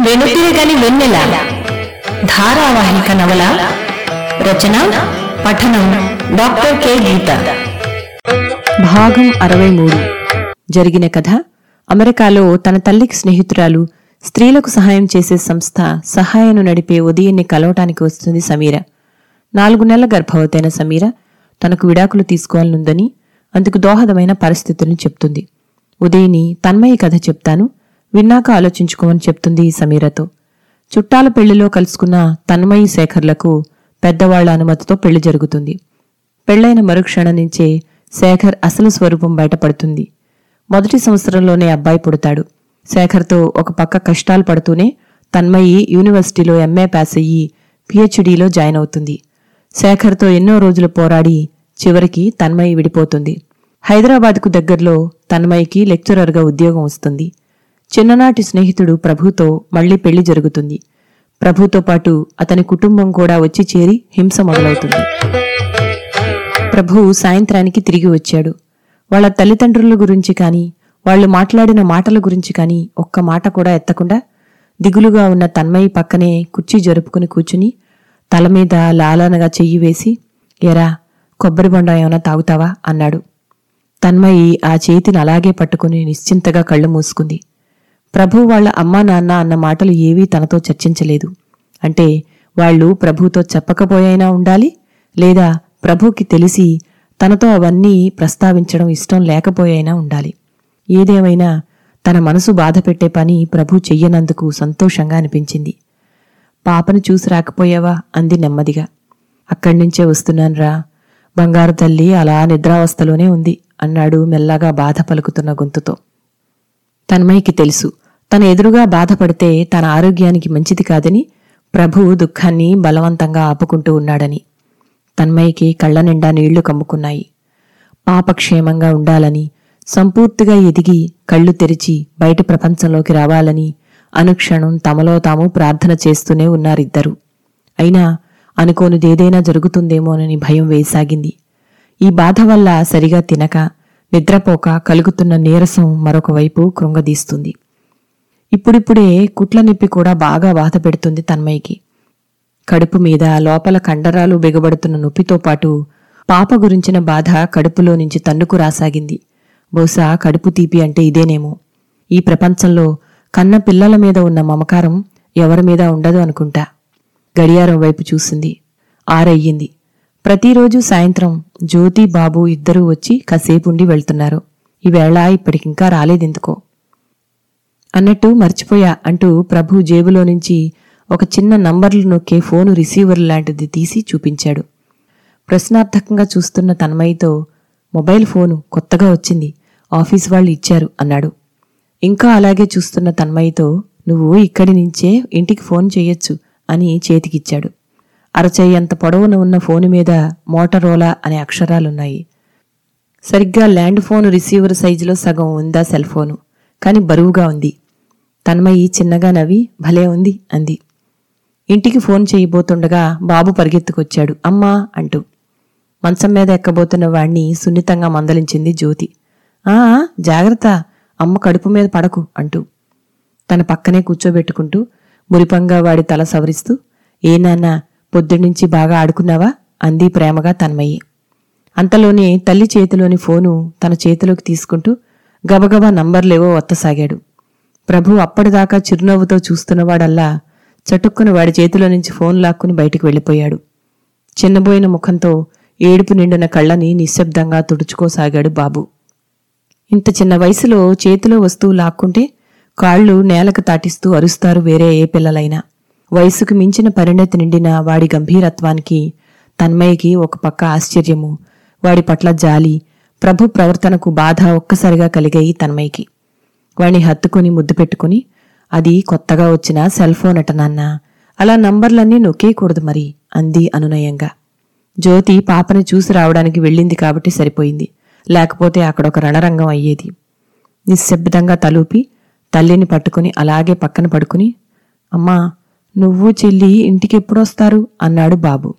వెనుతిరగని వెన్నెల ధారావాహిక నవల రచన పఠనం డాక్టర్ కె. గీత. భాగం అరవై మూడు జరిగిన కథ అమెరికాలో తన తల్లికి స్నేహితురాలు స్త్రీలకు సహాయం చేసే సంస్థ సహాయను నడిపే ఉదయాన్ని కలవటానికి వస్తుంది సమీర. నాలుగు నెలల గర్భవతైన సమీర తనకు విడాకులు తీసుకోవాలనుందని అందుకు దోహదమైన పరిస్థితులను చెప్తుంది. ఉదయని తన్మయి కథ చెప్తాను విన్నాక ఆలోచించుకోమని చెప్తుంది సమీరతో. చుట్టాల పెళ్ళిలో కలుసుకున్న తన్మయి శేఖర్లకు పెద్దవాళ్ళ అనుమతితో పెళ్ళి జరుగుతుంది. పెళ్ళైన మరుక్షణం నుంచే శేఖర్ అసలు స్వరూపం బయటపడుతుంది. మొదటి సంవత్సరంలోనే అబ్బాయి పుడతాడు. శేఖర్తో ఒక పక్క కష్టాలు పడుతూనే తన్మయి యూనివర్సిటీలో ఎంఏ పాస్ అయ్యి పిహెచ్డీలో జాయిన్ అవుతుంది. శేఖర్తో ఎన్నో రోజులు పోరాడి చివరికి తన్మయి విడిపోతుంది. హైదరాబాద్కు దగ్గరలో తన్మయికి లెక్చరర్గా ఉద్యోగం వస్తుంది. చిన్ననాటి స్నేహితుడు ప్రభుతో మళ్ళీ పెళ్ళి జరుగుతుంది. ప్రభుతో పాటు అతని కుటుంబం కూడా వచ్చి చేరి హింస మొదలవుతుంది. ప్రభు సాయంత్రానికి తిరిగి వచ్చాడు. వాళ్ళ తల్లిదండ్రుల గురించి కాని వాళ్ళు మాట్లాడిన మాటల గురించి కానీ ఒక్క మాట కూడా ఎత్తకుండా దిగులుగా ఉన్న తన్మయి పక్కనే కుర్చీ జరుపుకుని కూర్చుని తల మీద లాలనగా చెయ్యి వేసి ఎరా కొబ్బరి బొండ ఏమైనా తాగుతావా? అన్నాడు. తన్మయి ఆ చేతిని అలాగే పట్టుకుని నిశ్చింతగా కళ్ళు మూసుకుంది. ప్రభు వాళ్ళ అమ్మా నాన్న అన్న మాటలు ఏవీ తనతో చర్చించలేదు. అంటే వాళ్ళు ప్రభుతో చెప్పకపోయైనా ఉండాలి లేదా ప్రభుకి తెలిసి తనతో అవన్నీ ప్రస్తావించడం ఇష్టం లేకపోయైనా ఉండాలి. ఏదేమైనా తన మనసు బాధపెట్టే పని ప్రభు చెయ్యనందుకు సంతోషంగా అనిపించింది. పాపను చూసి రాకపోయావా? అంది నెమ్మదిగా. అక్కడి నుంచే వస్తున్నాన్రా. బంగారు తల్లి అలా నిద్రావస్థలోనే ఉంది అన్నాడు మెల్లగా బాధ పలుకుతున్న గొంతుతో. తన్మయికి తెలుసు తన ఎదురుగా బాధపడితే తన ఆరోగ్యానికి మంచిది కాదని ప్రభు దుఃఖాన్ని బలవంతంగా ఆపుకుంటూ ఉన్నాడని. తన్మయికి కళ్ళ నిండా నీళ్ళు కమ్ముకున్నాయి. పాప క్షేమంగా ఉండాలని సంపూర్తిగా ఎదిగి కళ్ళు తెరిచి బయట ప్రపంచంలోకి రావాలని అనుక్షణం తమలో తాము ప్రార్థన చేస్తూనే ఉన్నారిద్దరూ. అయినా అనుకోనిదేదైనా జరుగుతుందేమోనని భయం వేసాగింది. ఈ బాధ వల్ల సరిగా తినక నిద్రపోక కలుగుతున్న నీరసం మరొకవైపు కృంగదీస్తుంది. ఇప్పుడిప్పుడే కుట్ల నొప్పి కూడా బాగా బాధ పెడుతుంది తన్మయ్యకి. కడుపు మీద లోపల కండరాలు బిగబడుతున్న నొప్పితో పాటు పాప గురించిన బాధ కడుపులో నుంచి తన్నుకు రాసాగింది. బహుశా కడుపు తీపి అంటే ఇదేనేమో. ఈ ప్రపంచంలో కన్న పిల్లల మీద ఉన్న మమకారం ఎవరి మీద ఉండదు అనుకుంటా. గడియారం వైపు చూసింది. ఆరయ్యింది. ప్రతిరోజు సాయంత్రం జ్యోతి బాబు ఇద్దరూ వచ్చి కాసేపుండి వెళ్తున్నారు. ఈవేళ ఇప్పటికింకా రాలేదెందుకో. అన్నట్టు మర్చిపోయా అంటూ ప్రభు జేబులో నుంచి ఒక చిన్న నంబర్లు నొక్కే ఫోను రిసీవర్ లాంటిది తీసి చూపించాడు. ప్రశ్నార్థకంగా చూస్తున్న తన్మయితో మొబైల్ ఫోను కొత్తగా వచ్చింది. ఆఫీస్ వాళ్ళు ఇచ్చారు అన్నాడు. ఇంకా అలాగే చూస్తున్న తన్మయ్యతో నువ్వు ఇక్కడి నుంచే ఇంటికి ఫోన్ చేయొచ్చు అని చేతికిచ్చాడు. అరచేయంత పొడవున ఉన్న ఫోను మీద మోటరోలా అనే అక్షరాలున్నాయి. సరిగ్గా ల్యాండ్ ఫోన్ రిసీవర్ సైజులో సగం ఉందా సెల్ ఫోను. కాని బరువుగా ఉంది. తన్మయి చిన్నగా నవ్వి భలే ఉంది అంది. ఇంటికి ఫోన్ చేయబోతుండగా బాబు పరిగెత్తుకొచ్చాడు. అమ్మా అంటూ. మంచం మీద ఎక్కబోతున్న వాణ్ణి సున్నితంగా మందలించింది జ్యోతి. ఆ జాగ్రత్త. అమ్మ కడుపు మీద పడకు అంటూ తన పక్కనే కూర్చోబెట్టుకుంటూ మురిపంగా వాడి తల సవరిస్తూ ఏ నాన్న పొద్దున్నుంచి బాగా ఆడుకున్నావా? అంది ప్రేమగా తన్మయ్యి అంతలోనే తల్లి చేతిలోని ఫోను తన చేతిలోకి తీసుకుంటూ గబగబా నంబర్లేవో వత్తసాగాడు. ప్రభు అప్పటిదాకా చిరునవ్వుతో చూస్తున్నవాడల్లా చటుక్కున వాడి చేతిలో నుంచి ఫోన్ లాక్కుని బయటికి వెళ్ళిపోయాడు. చిన్నబోయిన ముఖంతో ఏడుపు నిండిన కళ్ళని నిశ్శబ్దంగా తుడుచుకోసాగాడు బాబు. ఇంత చిన్న వయసులో చేతిలో వస్తువు లాక్కుంటే కాళ్ళు నేలకు తాటిస్తూ అరుస్తారు వేరే ఏ పిల్లలైనా. వయసుకు మించిన పరిణతి నిండిన వాడి గంభీరత్వానికి తన్మయ్యకి ఒక పక్క ఆశ్చర్యము వాడి పట్ల జాలి ప్రభు ప్రవర్తనకు బాధ ఒక్కసారిగా కలిగాయి తన్మయ్యకి వాణ్ణి హత్తుకుని ముద్దు పెట్టుకుని అది కొత్తగా వచ్చిన సెల్ ఫోన్ అట నాన్న అలా నంబర్లన్నీ నొక్కేయకూడదు మరి అంది అనునయంగా. జ్యోతి పాపని చూసి రావడానికి వెళ్ళింది కాబట్టి సరిపోయింది. లేకపోతే అక్కడ ఒక రణరంగం అయ్యేది. నిశ్శబ్దంగా తలూపి తల్లిని పట్టుకుని అలాగే పక్కన పడుకుని అమ్మా నువ్వు చెల్లి ఇంటికి ఎప్పుడొస్తారు? అన్నాడు బాబు.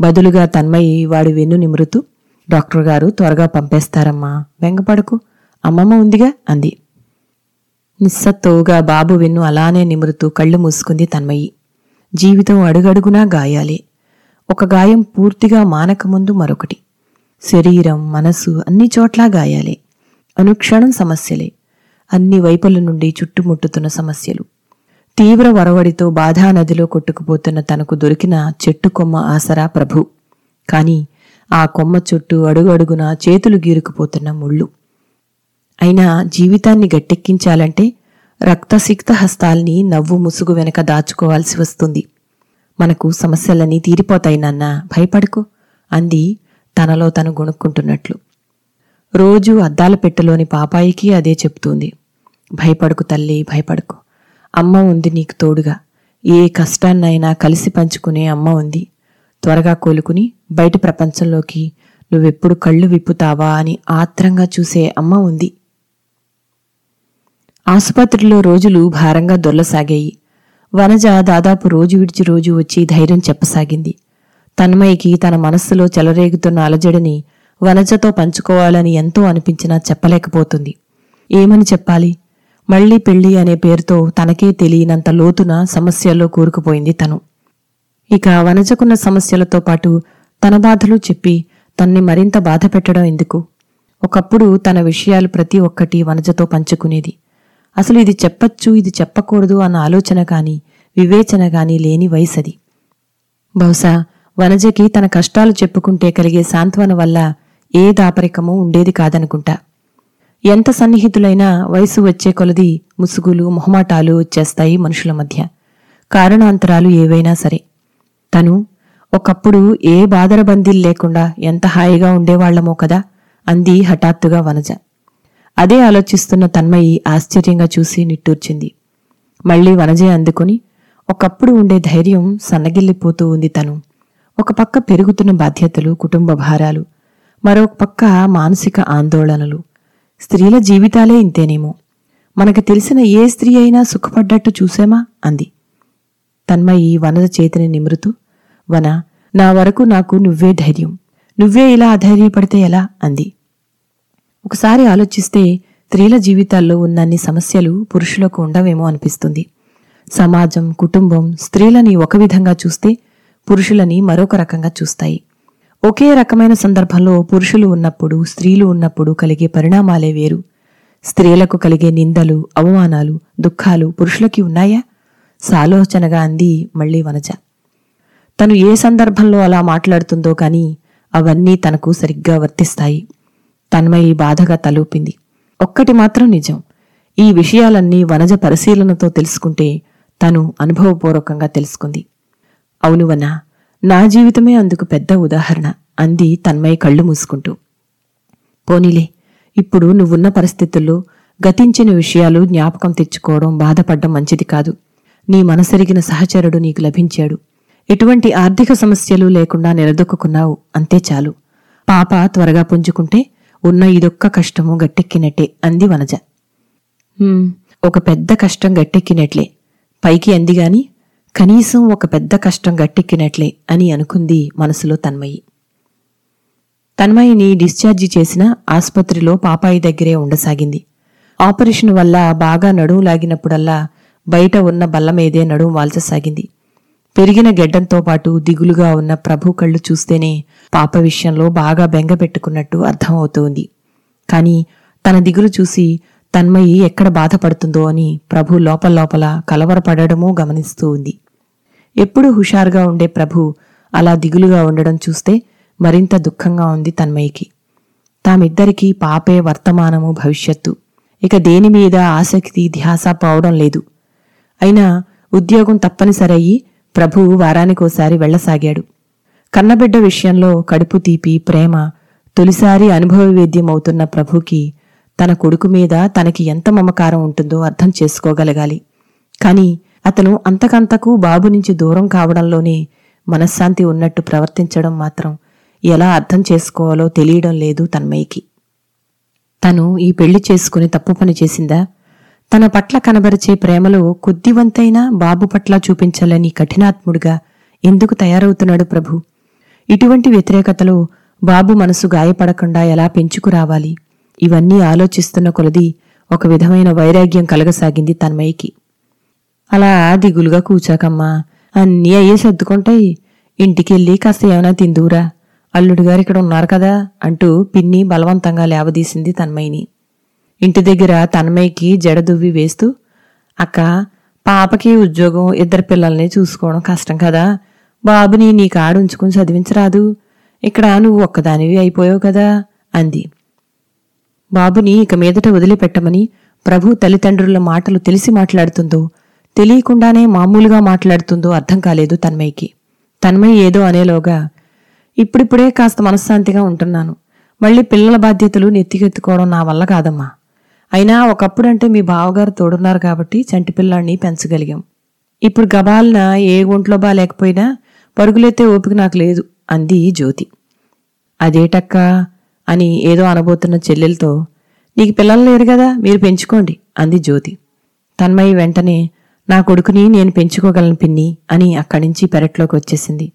బదులుగా తన్మయి వాడి వెన్ను నిమురుతూ డాక్టర్ గారు త్వరగా పంపేస్తారమ్మా వెంగపడకు అమ్మమ్మ ఉందిగా అంది. నిస్సత్తువుగా బాబు వెన్ను అలానే నిమురుతూ కళ్ళు మూసుకుంది తన్మయి. జీవితం అడుగడుగునా గాయాలే. ఒక గాయం పూర్తిగా మానకముందు మరొకటి. శరీరం మనసు అన్ని చోట్లా గాయాలే. అనుక్షణం సమస్యలే. అన్ని వైపుల నుండి చుట్టుముట్టుతున్న సమస్యలు. తీవ్ర వరవడితో బాధా నదిలో కొట్టుకుపోతున్న తనకు దొరికిన చెట్టు కొమ్మ ఆసరా ప్రభు. కాని ఆ కొమ్మ చుట్టూ అడుగడుగున చేతులు గీరుకుపోతున్న ముళ్ళు. అయినా జీవితాన్ని గట్టెక్కించాలంటే రక్తసిక్త హస్తాల్ని నవ్వు ముసుగు వెనక దాచుకోవాల్సి వస్తుంది. మనకు సమస్యలన్నీ తీరిపోతాయి నాన్న. భయపడుకో. అంది తనలో తను గుణుక్కుంటున్నట్లు. రోజు అద్దాల పెట్టెలోని పాపాయికి అదే చెప్తుంది. భయపడుకు తల్లి భయపడకు. అమ్మ ఉంది నీకు తోడుగా. ఏ కష్టాన్నైనా కలిసి పంచుకునే అమ్మ ఉంది. త్వరగా కోలుకుని బయట ప్రపంచంలోకి నువ్వెప్పుడు కళ్ళు విప్పుతావా అని ఆత్రంగా చూసే అమ్మ ఉంది. ఆసుపత్రిలో రోజులు భారంగా దొర్లసాగాయి. వనజ దాదాపు రోజు విడిచి రోజు వచ్చి ధైర్యం చెప్పసాగింది. తన్మయికి తన మనస్సులో చెలరేగుతున్న అలజడిని వనజతో పంచుకోవాలని ఎంతో అనిపించినా చెప్పలేకపోతుంది. ఏమని చెప్పాలి? మళ్ళీ పెళ్ళి అనే పేరుతో తనకే తెలియనంత లోతున సమస్యల్లో కూరుకుపోయింది తను. ఇక వనజకున్న సమస్యలతో పాటు తన బాధలు చెప్పి తన్ని మరింత బాధ పెట్టడం ఎందుకు? ఒకప్పుడు తన విషయాలు ప్రతి ఒక్కటి వనజతో పంచుకునేది. అసలు ఇది చెప్పచ్చు ఇది చెప్పకూడదు అన్న ఆలోచన కాని వివేచన కానీ లేని వయసది. బహుశా వనజకి తన కష్టాలు చెప్పుకుంటే కలిగే సాంత్వన వల్ల ఏ దాపరికమూ ఉండేది కాదనుకుంటా. ఎంత సన్నిహితులైనా వయసు వచ్చే కొలది ముసుగులు మొహమాటాలు వచ్చేస్తాయి మనుషుల మధ్య. కారణాంతరాలు ఏవైనా సరే. తను ఒకప్పుడు ఏ బాదరబందీలు లేకుండా ఎంత హాయిగా ఉండేవాళ్ళమో కదా అంది హఠాత్తుగా వనజ. అదే ఆలోచిస్తున్న తన్మయి ఆశ్చర్యంగా చూసి నిట్టూర్చింది. మళ్ళీ వనజే అందుకుని ఒకప్పుడు ఉండే ధైర్యం సన్నగిల్లిపోతూ ఉంది తను. ఒక పక్క పెరుగుతున్న బాధ్యతలు కుటుంబ భారాలు మరొక పక్క మానసిక ఆందోళనలు. స్త్రీల జీవితాలే ఇంతేనేమో. మనకు తెలిసిన ఏ స్త్రీ అయినా సుఖపడ్డట్టు చూసామా? అంది. తన్మయి వనద చేతిని నిమురుతూ వన నా వరకు నాకు నువ్వే ధైర్యం. నువ్వే ఇలా అధైర్యపడితే ఎలా? అంది. ఒకసారి ఆలోచిస్తే స్త్రీల జీవితాల్లో ఉన్నన్ని సమస్యలు పురుషులకు ఉండవేమో అనిపిస్తుంది. సమాజం కుటుంబం స్త్రీలని ఒక విధంగా చూస్తే పురుషులని మరొక రకంగా చూస్తాయి. ఒకే రకమైన సందర్భంలో పురుషులు ఉన్నప్పుడు స్త్రీలు ఉన్నప్పుడు కలిగే పరిణామాలే వేరు. స్త్రీలకు కలిగే నిందలు అవమానాలు దుఃఖాలు పురుషులకి ఉన్నాయా? సాలోచనగా అంది మళ్ళీ వనజ. తను ఏ సందర్భంలో అలా మాట్లాడుతుందో కాని అవన్నీ తనకు సరిగ్గా వర్తిస్తాయి. తన్మయి బాధగా తలూపింది. ఒక్కటి మాత్రం నిజం. ఈ విషయాలన్నీ వనజ పరిశీలనతో తెలుసుకుంటే తను అనుభవపూర్వకంగా తెలుసుకుంది. అవును వన? నా జీవితమే అందుకు పెద్ద ఉదాహరణ అంది తన్మయ్య కళ్ళు మూసుకుంటూ. పోనీలే ఇప్పుడు నువ్వున్న పరిస్థితుల్లో గతించిన విషయాలు జ్ఞాపకం తెచ్చుకోవడం బాధపడ్డం మంచిది కాదు. నీ మనసెరిగిన సహచరుడు నీకు లభించాడు. ఎటువంటి ఆర్థిక సమస్యలు లేకుండా నిలదొక్కున్నావు అంతే చాలు. పాప త్వరగా పుంజుకుంటే ఉన్న ఇదొక్క కష్టము గట్టెక్కినట్టే అంది వనజ. ఒక పెద్ద కష్టం గట్టెక్కినట్లే. పైకి అందిగాని కనీసం ఒక పెద్ద కష్టం గట్టెక్కినట్లే అని అనుకుంది మనసులో తన్మయి. తన్మయిని డిశ్చార్జి చేసిన ఆసుపత్రిలో పాపాయి దగ్గరే ఉండసాగింది. ఆపరేషన్ వల్ల బాగా నడుము లాగినప్పుడల్లా బయట ఉన్న బల్ల మీదే నడుము వాల్చసాగింది. పెరిగిన గెడ్డంతో పాటు దిగులుగా ఉన్న ప్రభు కళ్ళు చూస్తేనే పాప విషయంలో బాగా బెంగ పెట్టుకున్నట్టు అర్థమవుతోంది. కాని తన దిగులు చూసి తన్మయి ఎక్కడ బాధపడుతుందో అని ప్రభు లోపల లోపల కలవరపడడమూ గమనిస్తూ ఉంది. ఎప్పుడూ హుషారుగా ఉండే ప్రభు అలా దిగులుగా ఉండడం చూస్తే మరింత దుఃఖంగా ఉంది తన్మయికి. తామిద్దరికీ పాపే వర్తమానము భవిష్యత్తు. ఇక దేని మీద ఆసక్తి ధ్యాస పోవడం లేదు. అయినా ఉద్యోగం తప్పనిసరయ్యి ప్రభు వారానికోసారి వెళ్ళసాగాడు కన్నబిడ్డ విషయంలో కడుపు తీపి ప్రేమ తొలిసారి అనుభవవేద్యమవుతున్న ప్రభుకి తన కొడుకు మీద తనకి ఎంత మమకారం ఉంటుందో అర్థం చేసుకోగలగాలి. కాని అతను అంతకంతకు బాబు నుంచి దూరం కావడంలోనే మనశ్శాంతి ఉన్నట్టు ప్రవర్తించడం మాత్రం ఎలా అర్థం చేసుకోవాలో తెలియడం లేదు తన్మయ్యకి. తను ఈ పెళ్ళి చేసుకుని తప్పు పని చేసిందా? తన పట్ల కనబరిచే ప్రేమలో కొద్దివంతైనా బాబు పట్ల చూపించాలని కఠినాత్ముడిగా ఎందుకు తయారవుతున్నాడు ప్రభు? ఇటువంటి వ్యతిరేకతలో బాబు మనసు గాయపడకుండా ఎలా పెంచుకురావాలి? ఇవన్నీ ఆలోచిస్తున్న కొలది ఒక విధమైన వైరాగ్యం కలగసాగింది తన్మయ్యకి. అలా దిగులుగా కూచాకమ్మా అన్నీ అయ్యే సర్దుకుంటాయి. ఇంటికెళ్ళి కాస్త ఏమైనా తిందువురా. అల్లుడు గారు ఇక్కడ ఉన్నారు కదా అంటూ పిన్ని బలవంతంగా లేవదీసింది తన్మయ్యని. ఇంటి దగ్గర తన్మయ్యకి జడదువ్వి వేస్తూ అక్క పాపకి ఉద్యోగం ఇద్దరు పిల్లల్ని చూసుకోవడం కష్టం కదా. బాబుని నీ కాడు ఉంచుకుని చదివించరాదు. ఇక్కడ నువ్వు ఒక్కదానివి అయిపోయావు కదా అంది. బాబుని ఇక మీదట వదిలిపెట్టమని ప్రభు తల్లిదండ్రుల మాటలు తెలిసి మాట్లాడుతుందో తెలియకుండానే మామూలుగా మాట్లాడుతుందో అర్థం కాలేదు తన్మయ్యకి. తన్మయ్య ఏదో అనేలోగా ఇప్పుడిప్పుడే కాస్త మనశ్శాంతిగా ఉంటున్నాను. మళ్ళీ పిల్లల బాధ్యతలు నెత్తికెత్తుకోవడం నా వల్ల కాదమ్మా. అయినా ఒకప్పుడంటే మీ బావగారు తోడున్నారు కాబట్టి చంటి పిల్లాడిని పెంచగలిగాం. ఇప్పుడు గబాలన ఏ ఒంట్లో బాలేకపోయినా పరుగులెత్తే ఓపిక నాకు లేదు అంది జ్యోతి. అదేటక్కా? అని ఏదో అనబోతున్న చెల్లెలతో నీకు పిల్లలు లేరు కదా మీరు పెంచుకోండి అంది జ్యోతి. తన్మయ్య వెంటనే నా కొడుకుని నేను పెంచుకోగలను పిన్ని అని అక్కడి నుంచి పెరట్లోకి వచ్చేసింది.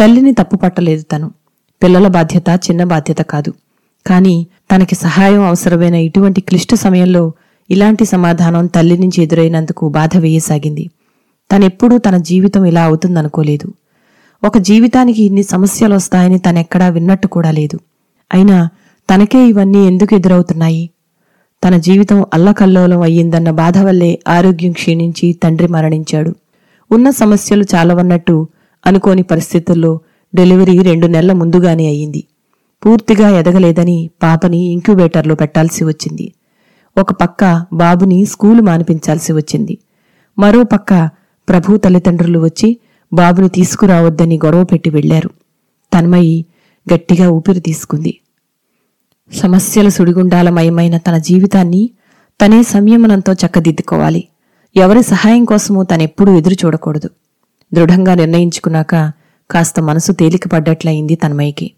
తల్లిని తప్పు పట్టలేదు తను. పిల్లల బాధ్యత చిన్న బాధ్యత కాదు. కాని తనకి సహాయం అవసరమైన ఇటువంటి క్లిష్ట సమయంలో ఇలాంటి సమాధానం తల్లి నుంచి ఎదురైనందుకు బాధ వేయసాగింది. తనెప్పుడూ తన జీవితం ఇలా అవుతుందనుకోలేదు. ఒక జీవితానికి ఇన్ని సమస్యలు వస్తాయని తనెక్కడా విన్నట్టు కూడా లేదు. అయినా తనకే ఇవన్నీ ఎందుకు ఎదురవుతున్నాయి? తన జీవితం అల్లకల్లోలం అయ్యిందన్న బాధ వల్లే ఆరోగ్యం క్షీణించి తండ్రి మరణించాడు. ఉన్న సమస్యలు చాలవన్నట్టు అనుకోని పరిస్థితుల్లో డెలివరీ రెండు నెలల ముందుగానే అయ్యింది. పూర్తిగా ఎదగలేదని పాపని ఇంక్యుబేటర్లో పెట్టాల్సి వచ్చింది. ఒక పక్క బాబుని స్కూలు మానిపించాల్సి వచ్చింది. మరో పక్క ప్రభు తల్లిదండ్రులు వచ్చి బాబుని తీసుకురావద్దని గొడవ పెట్టి వెళ్ళారు తన్మయి గట్టిగా ఊపిరి తీసుకుంది. సమస్యల సుడిగుండాలమయమైన తన జీవితాన్ని తనే సంయమనంతో చక్కదిద్దుకోవాలి. ఎవరి సహాయం కోసమూ తనెప్పుడూ ఎదురు చూడకూడదు. దృఢంగా నిర్ణయించుకున్నాక కాస్త మనసు తేలికపడ్డట్లయింది తన్మయ్యకి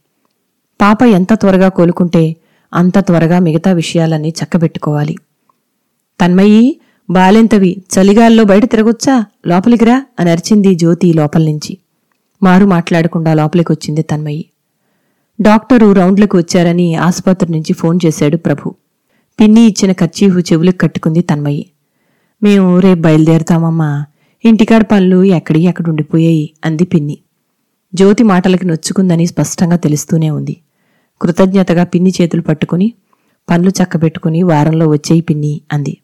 పాప ఎంత త్వరగా కోలుకుంటే అంత త్వరగా మిగతా విషయాలన్నీ చక్కబెట్టుకోవాలి. తన్మయ్యి బాలెంతవి చలిగాల్లో బయట తిరగొచ్చా? లోపలికిరా అని అరిచింది జ్యోతి లోపల్నించి. మారు మాట్లాడకుండా లోపలికొచ్చింది తన్మయ్యి డాక్టరు రౌండ్లకు వచ్చారని ఆసుపత్రి నుంచి ఫోన్ చేశాడు ప్రభు. పిన్ని ఇచ్చిన ఖర్చీహు చెవులకు కట్టుకుంది తన్మయ్యి మేము రేపు బయలుదేరుతామమ్మా. ఇంటికాడ పనులు ఎక్కడి ఎక్కడుండిపోయాయి అంది పిన్ని. జ్యోతి మాటలకి నొచ్చుకుందని స్పష్టంగా తెలుస్తూనే ఉంది. కృతజ్ఞతగా పిన్ని చేతులు పట్టుకుని పనులు చక్కబెట్టుకుని వారంలో వచ్చేయి పిన్ని అంది.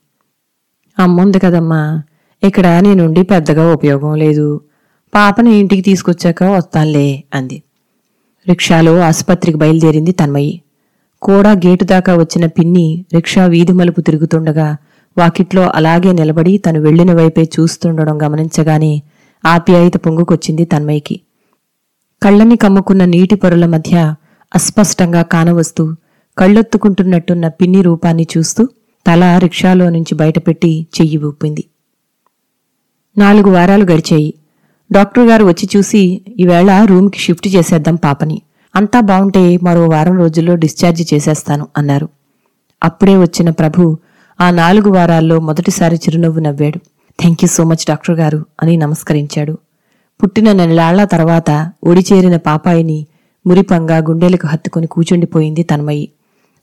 అమ్ముంది కదమ్మా. ఇక్కడ నేనుండి పెద్దగా ఉపయోగం లేదు. పాపని ఇంటికి తీసుకొచ్చాక వస్తానులే అంది. రిక్షాలో ఆసుపత్రికి బయలుదేరింది తన్మయి. కూడా గేటు దాకా వచ్చిన పిన్ని రిక్షా వీధి మలుపు తిరుగుతుండగా వాకిట్లో అలాగే నిలబడి తను వెళ్ళిన వైపే చూస్తుండడం గమనించగానే ఆప్యాయత పొంగుకొచ్చింది తన్మయికి. కళ్ళని కమ్ముకున్న నీటి పొరల మధ్య అస్పష్టంగా కానవస్తూ కళ్ళొత్తుకుంటున్నట్టున్న పిన్ని రూపాన్ని చూస్తూ తల రిక్షాలో నుంచి బయటపెట్టి చెయ్యి ఊపింది. నాలుగు వారాలు గడిచాయి. డాక్టర్ గారు వచ్చి చూసి ఈవేళ రూమ్కి షిఫ్ట్ చేసేద్దాం పాపని. అంతా బావుంటే మరో వారం రోజుల్లో డిశ్చార్జ్ చేసేస్తాను అన్నారు. అప్పుడే వచ్చిన ప్రభు ఆ నాలుగు వారాల్లో మొదటిసారి చిరునవ్వు నవ్వాడు. Thank you so much doctor గారు అని నమస్కరించాడు. పుట్టిన నెలలాళ్ళ తర్వాత ఒడిచేరిన పాపాయిని మురిపంగా గుండెలకు హత్తుకుని కూచుండిపోయింది తన్మయి.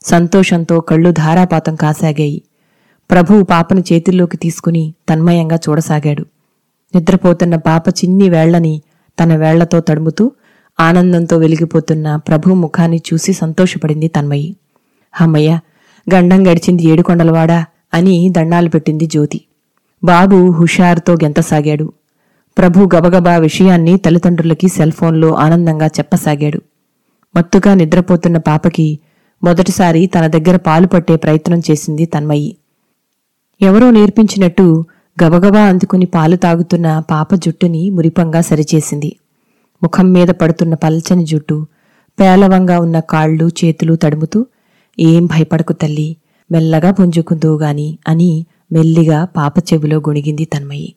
సంతోషంతో కళ్ళు ధారాపాతం కాసాగాయి. ప్రభువు పాపను చేతుల్లోకి తీసుకుని తన్మయంగా చూడసాగాడు. నిద్రపోతున్న పాప చిన్ని వేళ్ళని తన వేళ్ళతో తడుముతూ ఆనందంతో వెలిగిపోతున్న ప్రభు ముఖాన్ని చూసి సంతోషపడింది తన్మయి. హమ్మయ్య గండం గడిచింది ఏడుకొండలవాడా అని దండాలు పెట్టింది జ్యోతి. బాబు హుషారుతో గెంతసాగాడు ప్రభు గబగబా విషయాన్ని తల్లిదండ్రులకి సెల్ ఫోన్లో ఆనందంగా చెప్పసాగాడు. మత్తుగా నిద్రపోతున్న పాపకి మొదటిసారి తన దగ్గర పాలు పట్టే ప్రయత్నం చేసింది తన్మయి. ఎవరో నేర్పించినట్టు గబగబా అందుకుని పాలు తాగుతున్న పాప జుట్టుని మురిపంగా సరిచేసింది. ముఖం మీద పడుతున్న పల్చని జుట్టు పేలవంగా ఉన్న కాళ్ళు చేతులు తడుముతూ ఏం భయపడకు తల్లి మెల్లగా పుంజుకుందో గాని అని మెల్లిగా పాప చెవిలో గొణిగింది తన్మయి.